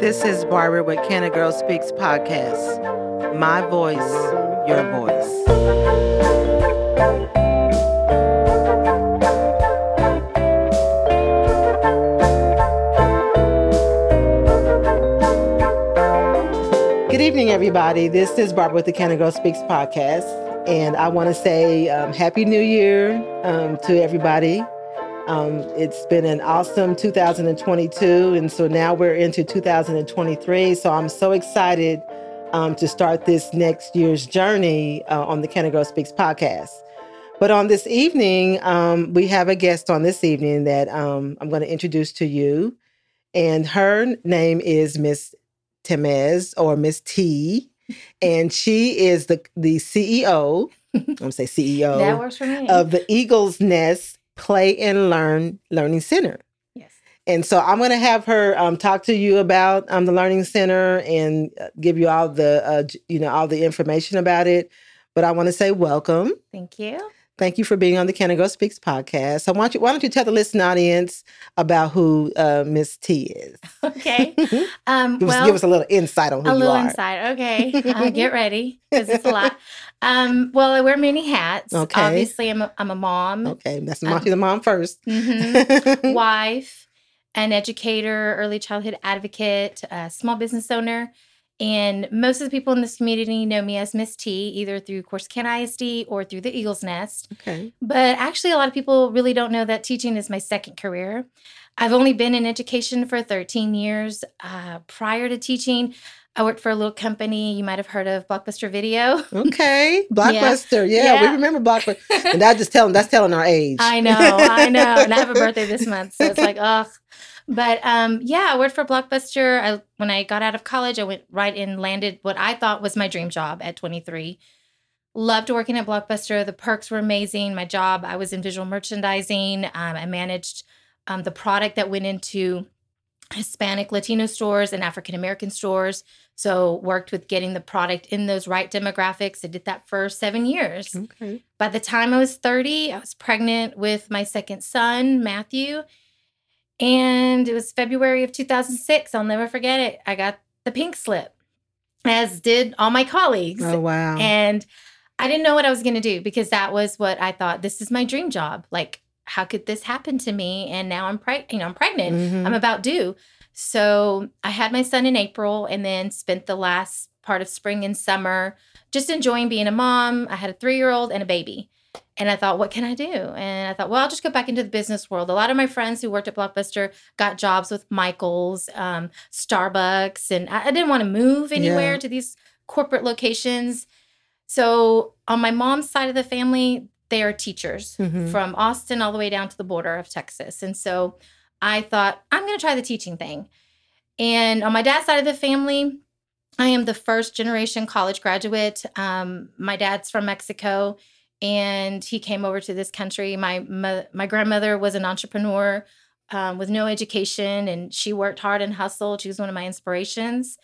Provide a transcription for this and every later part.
This is Barbara with Can a Girl Speaks podcast. My voice, your voice. Good evening, everybody. This is Barbara with the Can a Girl Speaks podcast. And I want to say um, Happy New Year um, to everybody. Um, it's been an awesome 2022. And so now we're into 2023. So I'm so excited um, to start this next year's journey uh, on the Can a Girl Speaks podcast. But on this evening, um, we have a guest on this evening that um, I'm going to introduce to you. And her name is Miss Temez or Miss T. And she is the, the CEO, I'm going to say CEO That works for me. of the Eagles Nest Play and Learn Learning Center. yes. And so I'm going to have her um, talk to you about um, the Learning Center and uh, give you all the uh, you know all the information about it. But I want to say welcome. Thank you. Thank you for being on the Can Go Speaks podcast. So why don't you why don't you tell the listening audience about who uh, Miss T is? Okay. Um, Give, well, us, give us a little insight on who you are. a you little are. inside. Okay. Uh, get ready because it's a lot. Um, well, I wear many hats. Okay. Obviously, I'm a, I'm a mom, Okay, that's the mom, Um, the mom 1st mhm, wife, an educator, early childhood advocate, a small business owner. And most of the people in this community know me as Miss T, either through Corsicana ISD or through the Eagles Nest. okay. But actually, a lot of people really don't know that teaching is my second career. I've only been in education for 13 years. Uh, prior to teaching, I worked for a little company you might have heard of, Blockbuster Video. Okay. Blockbuster. Yeah, we Yeah. remember Blockbuster. and that just telling that's telling our age. I know, I know. And I have a birthday this month, so it's like, ugh. But um, yeah, I worked for Blockbuster. I, when I got out of college, I went right in, landed what I thought was my dream job at 23. Loved working at Blockbuster. The perks were amazing. My job, I was in visual merchandising. Um, I managed um, the product that went into Hispanic, Latino stores and African American stores. So worked with getting the product in those right demographics. I did that for seven years. Okay. By the time I was 30, I was pregnant with my second son, Matthew. And it was February of 2006. I'll never forget it. I got the pink slip, as did all my colleagues. Oh wow. And I didn't know what I was going to do because that was what I thought this is my dream job. Like, how could this happen to me? And now I'm pregnant, you know, I'm pregnant. Mhm. I'm about due. So I had my son in April and then spent the last part of spring and summer just enjoying being a mom. I had a three year old and a baby. And I thought, what can I do? And I thought, well, I'll just go back into the business world. A lot of my friends who worked at Blockbuster got jobs with Michaels, um, Starbucks, and I, I didn't want to move anywhere Yeah. to these corporate locations. So on my mom's side of the family, they are teachers Mhm. from Austin all the way down to the border of Texas. And so I thought, I'm going to try the teaching thing. And on my dad's side of the family, I am the first generation college graduate. Um, my dad's from Mexico and he came over to this country. My, mo- my grandmother was an entrepreneur um, with no education and she worked hard and hustled. She was one of my inspirations.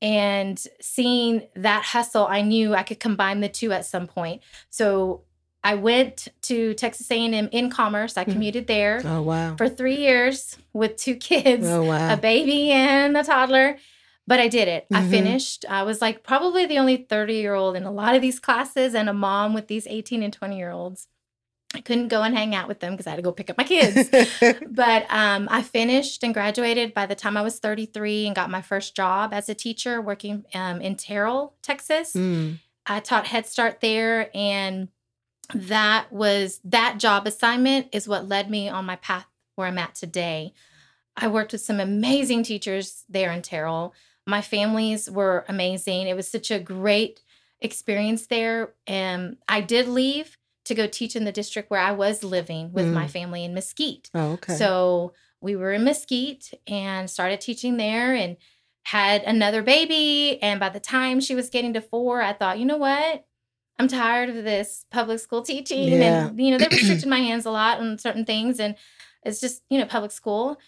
And seeing that hustle, I knew I could combine the two at some point. So I went to Texas A&M in commerce. I Mhm. commuted there Oh wow. for three years with two kids, Oh wow. a baby and a toddler. But I did it. I Mhm. finished. I was like probably the only 30 year old in a lot of these classes and a mom with these 18 and 20 year olds. I couldn't go and hang out with them because I had to go pick up my kids. but um, I finished and graduated by the time I was 33 and got my first job as a teacher working um, in Terrell, Texas. Mm. I taught Head Start there, and that was that job assignment is what led me on my path where I'm at today. I worked with some amazing teachers there in Terrell. My families were amazing. It was such a great experience there. And I did leave to go teach in the district where I was living with my Mm. family in Mesquite. Oh, okay. So we were in Mesquite and started teaching there and had another baby. And by the time she was getting to four, I thought, you know what? I'm tired of this public school teaching. Yeah. And, you know, they restricted my hands a lot on certain things. And it's just, you know, public school.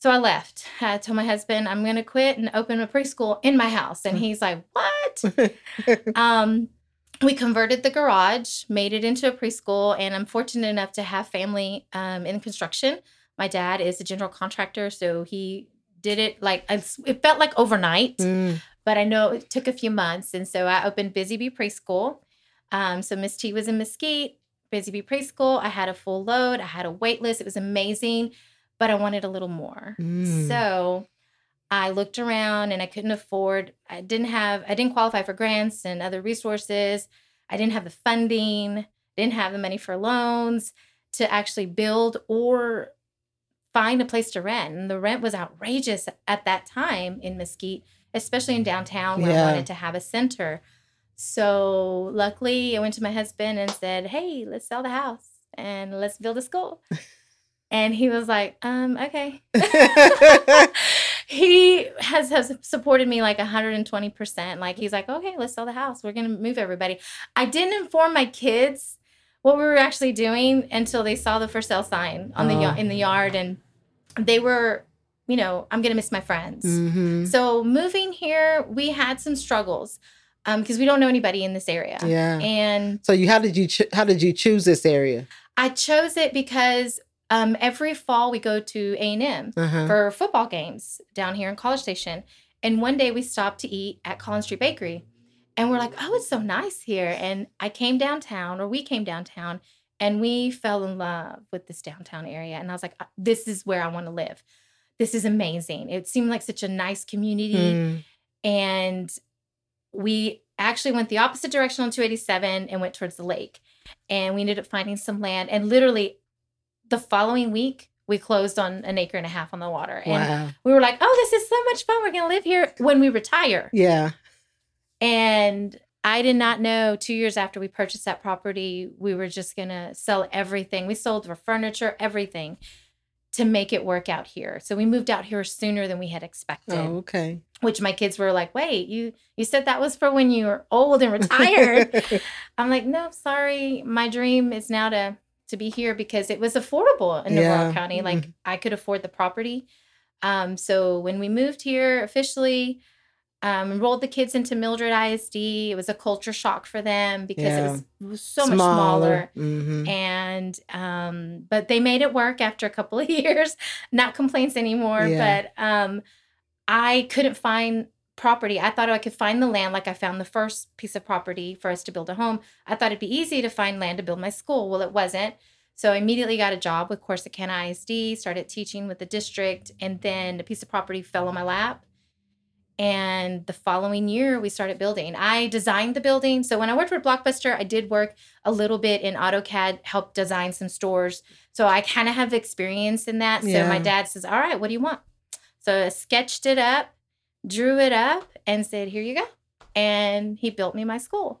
So I left. I told my husband, I'm going to quit and open a preschool in my house. And he's like, what? um, we converted the garage, made it into a preschool, and I'm fortunate enough to have family um, in construction. My dad is a general contractor, so he did it like it felt like overnight, mm. but I know it took a few months. And so I opened Busy Bee Preschool. Um, so Miss T was in Mesquite, Busy Bee Preschool. I had a full load, I had a wait list. It was amazing, but I wanted a little more. Mm. So I looked around and I couldn't afford, I didn't have, I didn't qualify for grants and other resources. I didn't have the funding, didn't have the money for loans to actually build or find a place to rent. And the rent was outrageous at that time in Mesquite, especially in downtown where yeah. I wanted to have a center. So luckily, I went to my husband and said, Hey, let's sell the house and let's build a school. and he was like, um, okay. he has, has supported me like 120%. Like he's like, okay, let's sell the house. We're gonna move everybody. I didn't inform my kids what we were actually doing until they saw the for sale sign on oh. the in the yard and they were you know i'm gonna miss my friends mm-hmm. so moving here we had some struggles because um, we don't know anybody in this area yeah and so you how did you how did you choose this area i chose it because um, every fall we go to a&m uh-huh. for football games down here in college station. And one day we stopped to eat at collins street bakery. And we're like oh it's so nice here. And i came downtown or we came downtown and we fell in love with this downtown area. And i was like uh, this is where i want to live. This is amazing. It seemed like such a nice community. Mm. and we actually went the opposite direction on 287 and went towards the lake. And we ended up finding some land. And literally the following week we closed on an acre and a half on the water and wow. we were like oh this is so much fun we're going to live here when we retire yeah and I did not know two years after we purchased that property, we were just going to sell everything. We sold our furniture, everything to make it work out here. So we moved out here sooner than we had expected. Oh, okay. Which my kids were like, "Wait, you you said that was for when you were old and retired." I'm like, "No, sorry. My dream is now to to be here because it was affordable in yeah. Navarro County. Like mm-hmm. I could afford the property. Um, so when we moved here officially, um, enrolled the kids into Mildred ISD. It was a culture shock for them because yeah. it, was, it, was, so smaller. much smaller. Mm-hmm. And um, but they made it work after a couple of years. Not complaints anymore, yeah. but um, I couldn't find property. I thought I could find the land like I found the first piece of property for us to build a home. I thought it'd be easy to find land to build my school. Well, it wasn't. So I immediately got a job with Corsicana ISD, started teaching with the district, and then a piece of property fell on my lap and the following year, we started building. I designed the building. So when I worked with Blockbuster, I did work a little bit in AutoCAD, help design some stores. So I kind of have experience in that. So yeah. my dad says, All right, what do you want? So I sketched it up, drew it up, and said, Here you go. And he built me my school.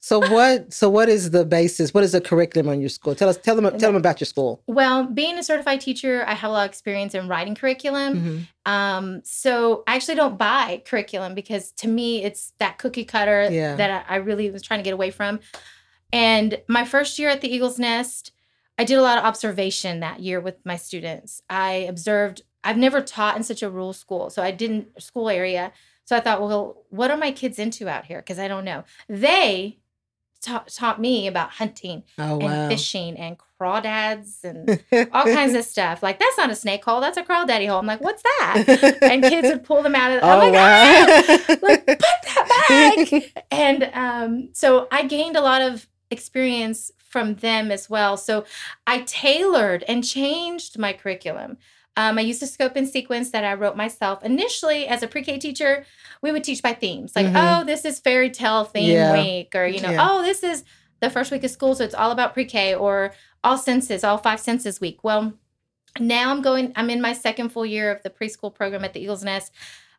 So what? So what is the basis? What is the curriculum on your school? Tell us. Tell them. Tell them about your school. Well, being a certified teacher, I have a lot of experience in writing curriculum. Mm-hmm. Um, so I actually don't buy curriculum because to me, it's that cookie cutter yeah. that I, I really was trying to get away from. And my first year at the Eagles Nest, I did a lot of observation that year with my students. I observed. I've never taught in such a rural school, so I didn't school area. So I thought, well, what are my kids into out here? Because I don't know. They ta- taught me about hunting oh, and wow. fishing and crawdads and all kinds of stuff. Like that's not a snake hole, that's a crawdaddy hole. I'm like, what's that? and kids would pull them out of. Oh, I'm like, wow. ah! like put that back. and um, so I gained a lot of experience from them as well. So I tailored and changed my curriculum. Um, I used a scope and sequence that I wrote myself. Initially, as a pre-K teacher, we would teach by themes, like, mm-hmm. oh, this is fairy tale theme yeah. week, or you know, yeah. oh, this is the first week of school, so it's all about pre-K, or all senses, all five senses week. Well, now I'm going. I'm in my second full year of the preschool program at the Eagles Nest.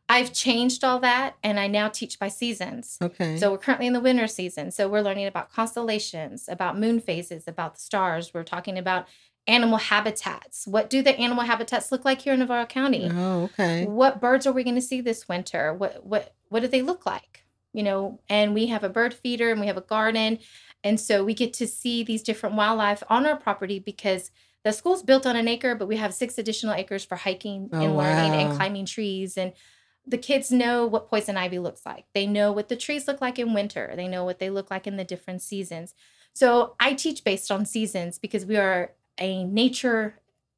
I've changed all that and I now teach by seasons. Okay. So we're currently in the winter season. So we're learning about constellations, about moon phases, about the stars. We're talking about animal habitats. What do the animal habitats look like here in Navarro County? Oh, okay. What birds are we going to see this winter? What what what do they look like? You know, and we have a bird feeder and we have a garden, and so we get to see these different wildlife on our property because the school's built on an acre, but we have six additional acres for hiking oh, and learning wow. and climbing trees and the kids know what poison ivy looks like. They know what the trees look like in winter. They know what they look like in the different seasons. So I teach based on seasons because we are a nature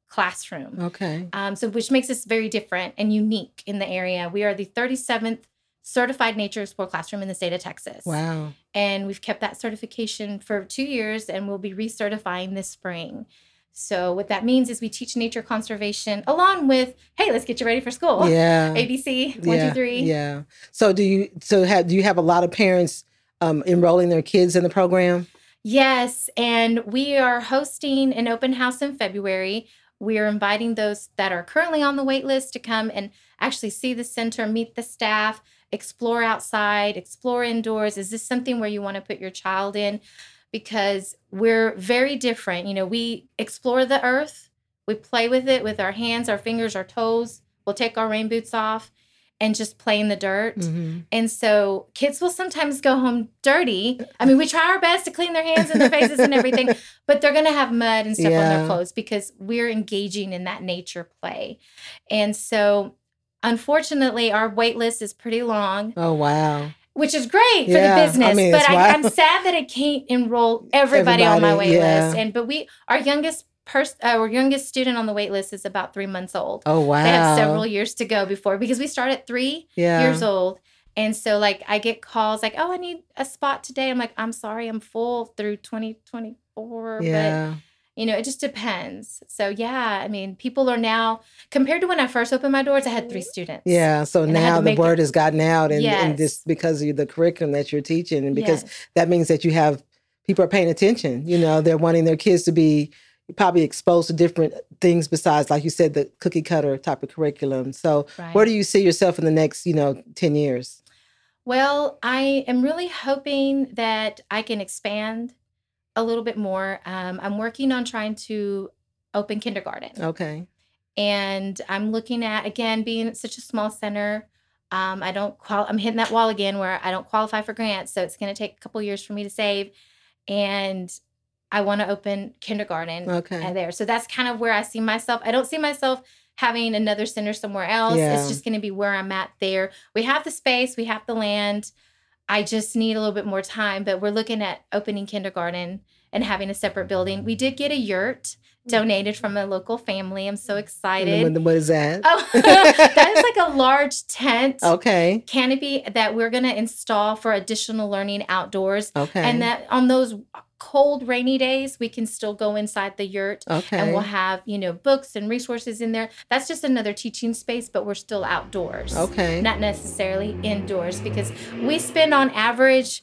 classroom. Okay. Um, so which makes us very different and unique in the area. We are the 37th certified nature explore classroom in the state of Texas. Wow. And we've kept that certification for two years and we'll be recertifying this spring. So what that means is we teach nature conservation along with, hey, let's get you ready for school. Yeah. ABC, one, yeah. two, three. Yeah. So do you so have do you have a lot of parents um, enrolling their kids in the program? Yes, and we are hosting an open house in February. We are inviting those that are currently on the wait list to come and actually see the center, meet the staff, explore outside, explore indoors. Is this something where you want to put your child in? Because we're very different. You know, we explore the earth, we play with it with our hands, our fingers, our toes. We'll take our rain boots off and just play in the dirt. Mhm. And so kids will sometimes go home dirty. I mean, we try our best to clean their hands and their faces and everything, but they're going to have mud and stuff on their clothes because we're engaging in that nature play. And so, unfortunately, our wait list is pretty long, Oh wow. which is great for Yeah, I the business. mean, but I, I'm sad that I can't enroll everybody, on my Everybody, wait yeah. list. And but we, our youngest person, uh, our youngest student on the wait list is about three months old. Oh wow. They have several years to go before because we start at three yeah. years old. And so like I get calls like, oh, I need a spot today. I'm like, I'm sorry, I'm full through 2024. Yeah. But you know, it just depends. So yeah, I mean, people are now compared to when I first opened my doors, I had three students. Yeah. So And I had now the it- word has gotten out, and, and this because of the curriculum that you're teaching, and because Yes. that means that you have people are paying attention. You know, they're wanting their kids to be probably exposed to different things besides, like you said, the cookie cutter type of curriculum. So, Right. where do you see yourself in the next, you know, ten years? Well, I am really hoping that I can expand a little bit more. Um, I'm working on trying to open kindergarten. Okay. and I'm looking at again being such a small center. Um, I don't qual. I'm hitting that wall again where I don't qualify for grants, so it's going to take a couple years for me to save, and I want to open kindergarten Okay. there. So that's kind of where I see myself. I don't see myself having another center somewhere else. Yeah. It's just going to be where I'm at there. We have the space, we have the land. I just need a little bit more time, but we're looking at opening kindergarten and having a separate building. We did get a yurt mm. donated from a local family. I'm so excited. What, what is that? Oh, that is like a large tent okay. canopy that we're going to install for additional learning outdoors. Okay. And that on those cold, rainy days, we can still go inside the yurt okay. and we'll have, you know, books and resources in there. That's just another teaching space, but we're still outdoors. okay. Not necessarily indoors because we spend on average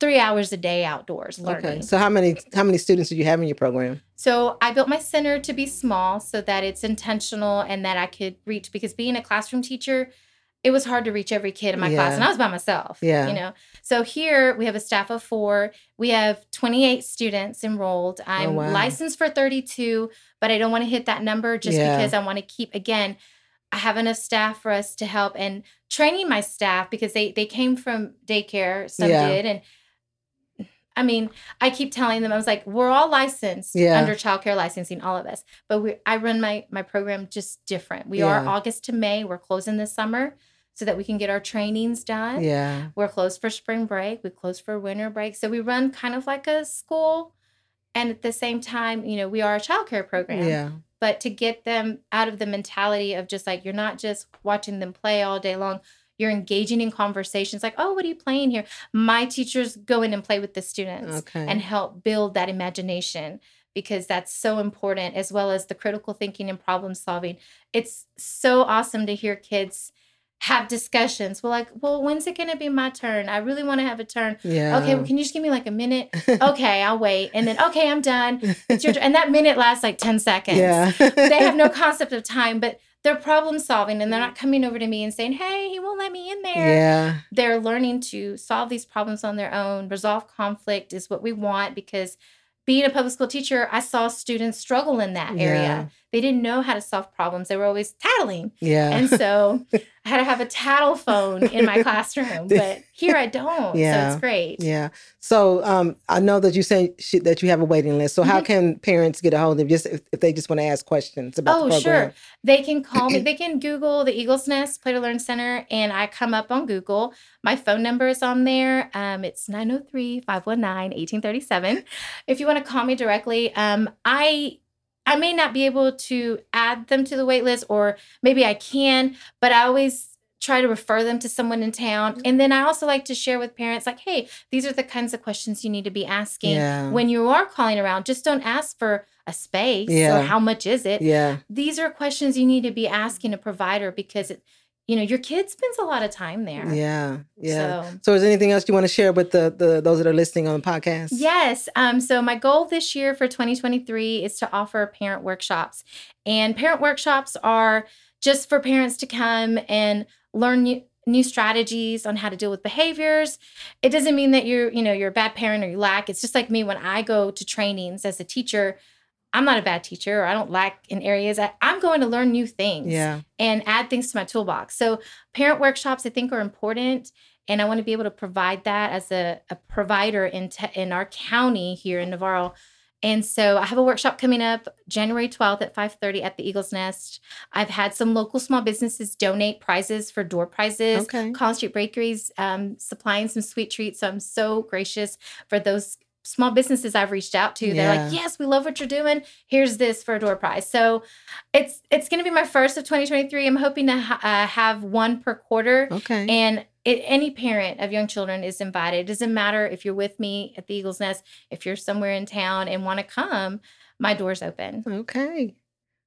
three hours a day outdoors learning. Okay. So how many how many students do you have in your program? So I built my center to be small so that it's intentional and that I could reach because being a classroom teacher, it was hard to reach every kid in my class and I was by myself. Yeah. You know. So here we have a staff of four. We have 28 students enrolled. Oh, I'm Oh, wow. licensed for 32, but I don't want to hit that number just Yeah. because I want to keep again I have enough staff for us to help and training my staff because they they came from daycare, some Yeah. did and I mean, I keep telling them I was like, we're all licensed Yeah. under childcare licensing, all of us. But we I run my my program just different. We are August to May. We're closing this summer so that we can get our trainings done. Yeah. We're closed for spring break. We close for winter break. So we run kind of like a school. And at the same time, you know, we are a childcare program Yeah. but to get them out of the mentality of just like you're not just watching them play all day long you're engaging in conversations like oh what are you playing here my teachers go in and play with the students Okay. and help build that imagination because that's so important as well as the critical thinking and problem solving it's so awesome to hear kids have discussions We're like well when's it going to be my turn i really want to have a turn yeah. okay well, can you just give me like a minute okay i'll wait and then okay i'm done it's your turn and that minute lasts like 10 seconds yeah. they have no concept of time, but they're problem solving and they're not coming over to me and saying, Hey, he won't let me in there. Yeah. They're learning to solve these problems on their own. Resolve conflict is what we want because being a public school teacher, I saw students struggle in that area. Yeah. They didn't know how to solve problems. They were always tattling. Yeah. And so had to have a tattle phone in my classroom, but here I don't. Yeah. So it's great. Yeah. So um, I know that you say she, that you have a waiting list. So how mm-hmm. can parents get a hold of just if, if, they just want to ask questions about oh, the program? sure. They can call me. They can Google the Eagles Nest Play to Learn Center, and I come up on Google. My phone number is on there. Um, it's 903 519 1837. If you want to call me directly, um, I I may not be able to add them to the wait list, or maybe I can, but I always try to refer them to someone in town. Mm-hmm. And then I also like to share with parents, like, hey, these are the kinds of questions you need to be asking yeah. when you are calling around. Just don't ask for a space yeah. or how much is it. Yeah. These are questions you need to be asking a provider because it, you know your kid spends a lot of time there. Yeah yeah. So, so is there anything else you want to share with the, the those that are listening on the podcast? Yes um so my goal this year for 2023 is to offer parent workshops. And parent workshops are just for parents to come and learn new, new strategies on how to deal with behaviors. It doesn't mean that you're you know you're a bad parent or you lack. It's just like me when i go to trainings as a teacher I'm not a bad teacher or I don't lack in areas. I, am going to learn new things yeah. and add things to my toolbox. So parent workshops I think are important. And I want to be able to provide that as a, a provider in, te- in our county here in Navarro. And so I have a workshop coming up January 12th at 5:30 at the Eagles Nest. I've had some local small businesses donate prizes for door prizes. Okay. Collin Street Bakeries um, supplying some sweet treats. So I'm so gracious for those small businesses I've reached out to. They're like, "Yes, we love what you're doing. Here's this for a door prize." So it's it's going to be my first of 2023. I'm hoping to ha- uh, have one per quarter. Okay. And it, any parent of young children is invited. It doesn't matter if you're with me at the Eagles Nest, if you're somewhere in town and want to come, my door's open. Okay.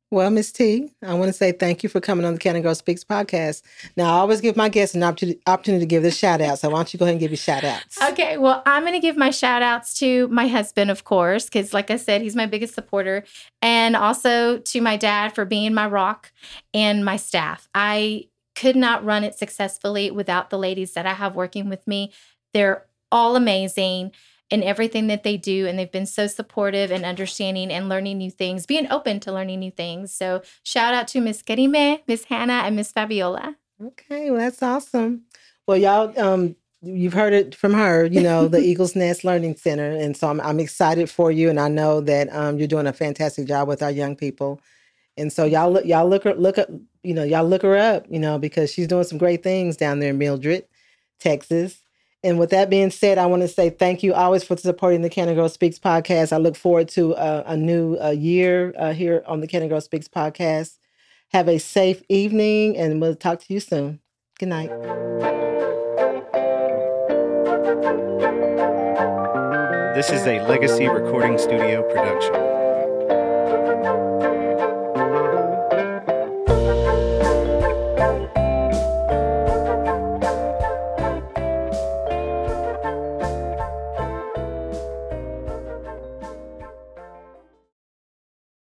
Well, Miss T, I want to say thank you for coming on the Can Girl Speaks podcast. Now, I always give my guests an opportunity, to give this shout out. So why don't you go ahead and give your shout outs? Okay. Well, I'm going to give my shout outs to my husband, of course, because like I said, he's my biggest supporter. And also to my dad for being my rock and my staff. I could not run it successfully without the ladies that I have working with me. They're all amazing in everything that they do. And they've been so supportive and understanding and learning new things, being open to learning new things. So shout out to Miss Karime, Miss Hannah, and Miss Fabiola. Okay, well, that's awesome. Well, y'all, um, you've heard it from her, you know, the Eagles Nest Learning Center. And so I'm, I'm excited for you. And I know that um, you're doing a fantastic job with our young people. And so y'all look, y'all look her, look up, you know, y'all look her up, you know, because she's doing some great things down there in Mildred, Texas. And with that being said, I want to say thank you always for supporting the Can Girl Speaks podcast. I look forward to uh, a new uh, year uh, here on the Can Girl Speaks podcast. Have a safe evening, and we'll talk to you soon. Good night. This is a Legacy Recording Studio production.